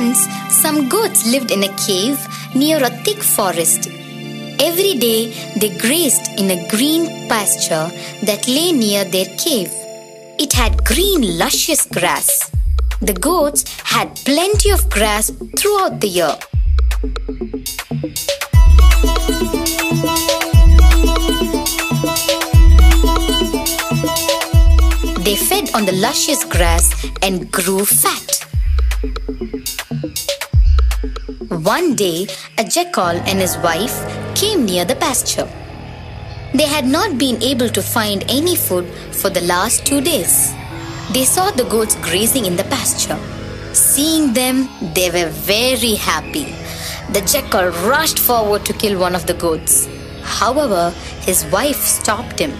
Once, some goats lived in a cave near a thick forest. Every day, they grazed in a green pasture that lay near their cave. It had green, luscious grass. The goats had plenty of grass throughout the year. They fed on the luscious grass and grew fat. One day, a jackal and his wife came near the pasture. They had not been able to find any food for the last two days. They saw the goats grazing in the pasture. Seeing them, they were very happy. The jackal rushed forward to kill one of the goats. However, his wife stopped him.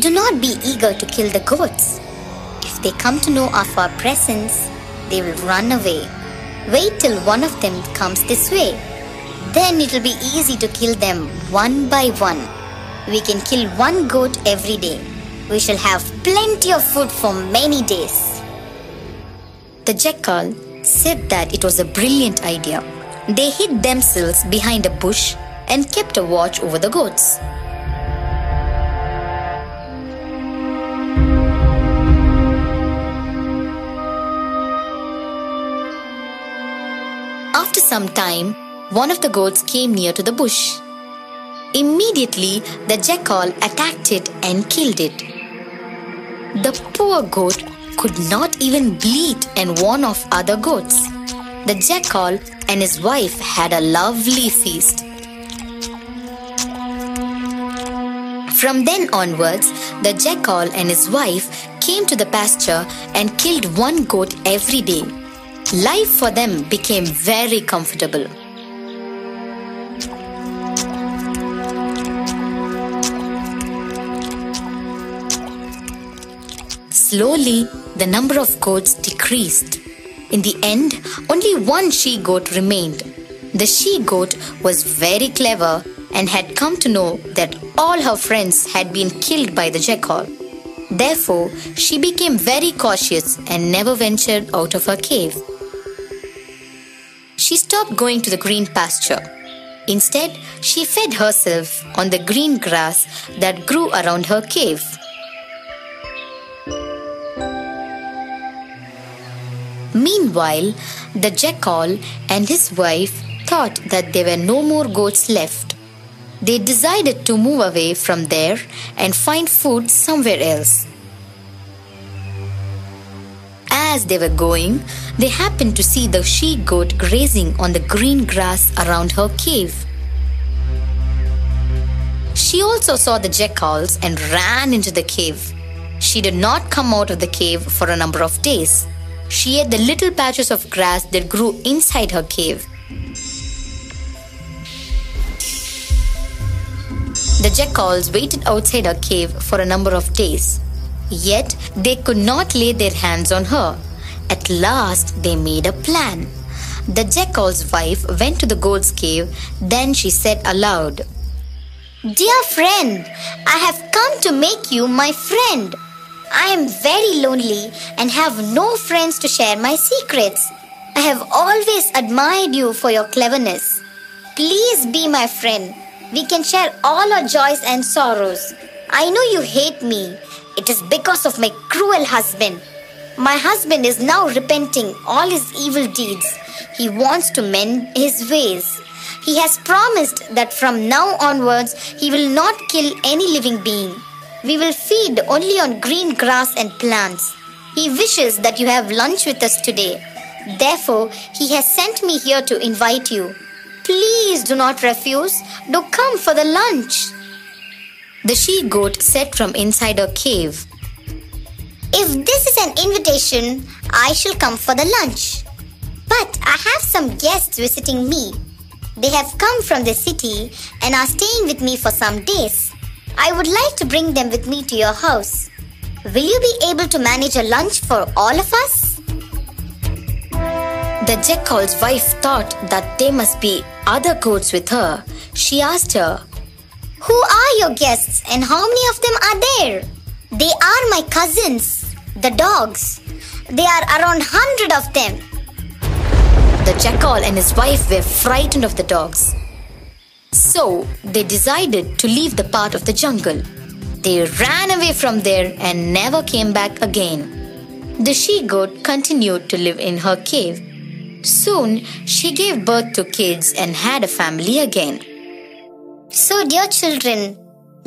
Do not be eager to kill the goats. If they come to know of our presence, they will run away. Wait till one of them comes this way. Then it will be easy to kill them one by one. We can kill one goat every day. We shall have plenty of food for many days. The jackal said that it was a brilliant idea. They hid themselves behind a bush and kept a watch over the goats. After some time, one of the goats came near to the bush. Immediately, the jackal attacked it and killed it. The poor goat could not even bleat and warn off other goats. The jackal and his wife had a lovely feast. From then onwards, the jackal and his wife came to the pasture and killed one goat every day. Life for them became very comfortable. Slowly, the number of goats decreased. In the end, only one she goat remained. The she goat was very clever and had come to know that all her friends had been killed by the jackal. Therefore, she became very cautious and never ventured out of her cave. She stopped going to the green pasture. Instead, she fed herself on the green grass that grew around her cave. Meanwhile, the jackal and his wife thought that there were no more goats left. They decided to move away from there and find food somewhere else. As they were going, they happened to see the she goat grazing on the green grass around her cave. She also saw the jackals and ran into the cave. She did not come out of the cave for a number of days. She ate the little patches of grass that grew inside her cave. The jackals waited outside her cave for a number of days. Yet they could not lay their hands on her. At last, they made a plan. The jackal's wife went to the goat's cave. Then she said aloud, Dear friend, I have come to make you my friend. I am very lonely and have no friends to share my secrets. I have always admired you for your cleverness. Please be my friend. We can share all our joys and sorrows. I know you hate me. It is because of my cruel husband. My husband is now repenting all his evil deeds. He wants to mend his ways. He has promised that from now onwards he will not kill any living being. We will feed only on green grass and plants. He wishes that you have lunch with us today. Therefore, he has sent me here to invite you. Please do not refuse. Do come for the lunch. The she goat said from inside her cave, If this is an invitation, I shall come for the lunch. But I have some guests visiting me. They have come from the city and are staying with me for some days. I would like to bring them with me to your house. Will you be able to manage a lunch for all of us? The jackal's wife thought that there must be other goats with her. She asked her, Who are your guests and how many of them are there? They are my cousins, the dogs. There are around hundred of them. the jackal and his wife were frightened of the dogs. So they decided to leave the part of the jungle. They ran away from there and never came back again. The she goat continued to live in her cave. Soon she gave birth to kids and had a family again. So, dear children,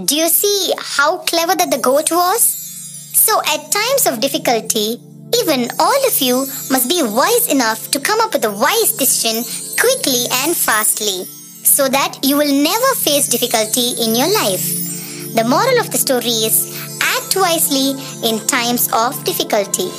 do you see how clever that the goat was? So, at times of difficulty, even all of you must be wise enough to come up with a wise decision quickly and fastly so that you will never face difficulty in your life. The moral of the story is act wisely in times of difficulty.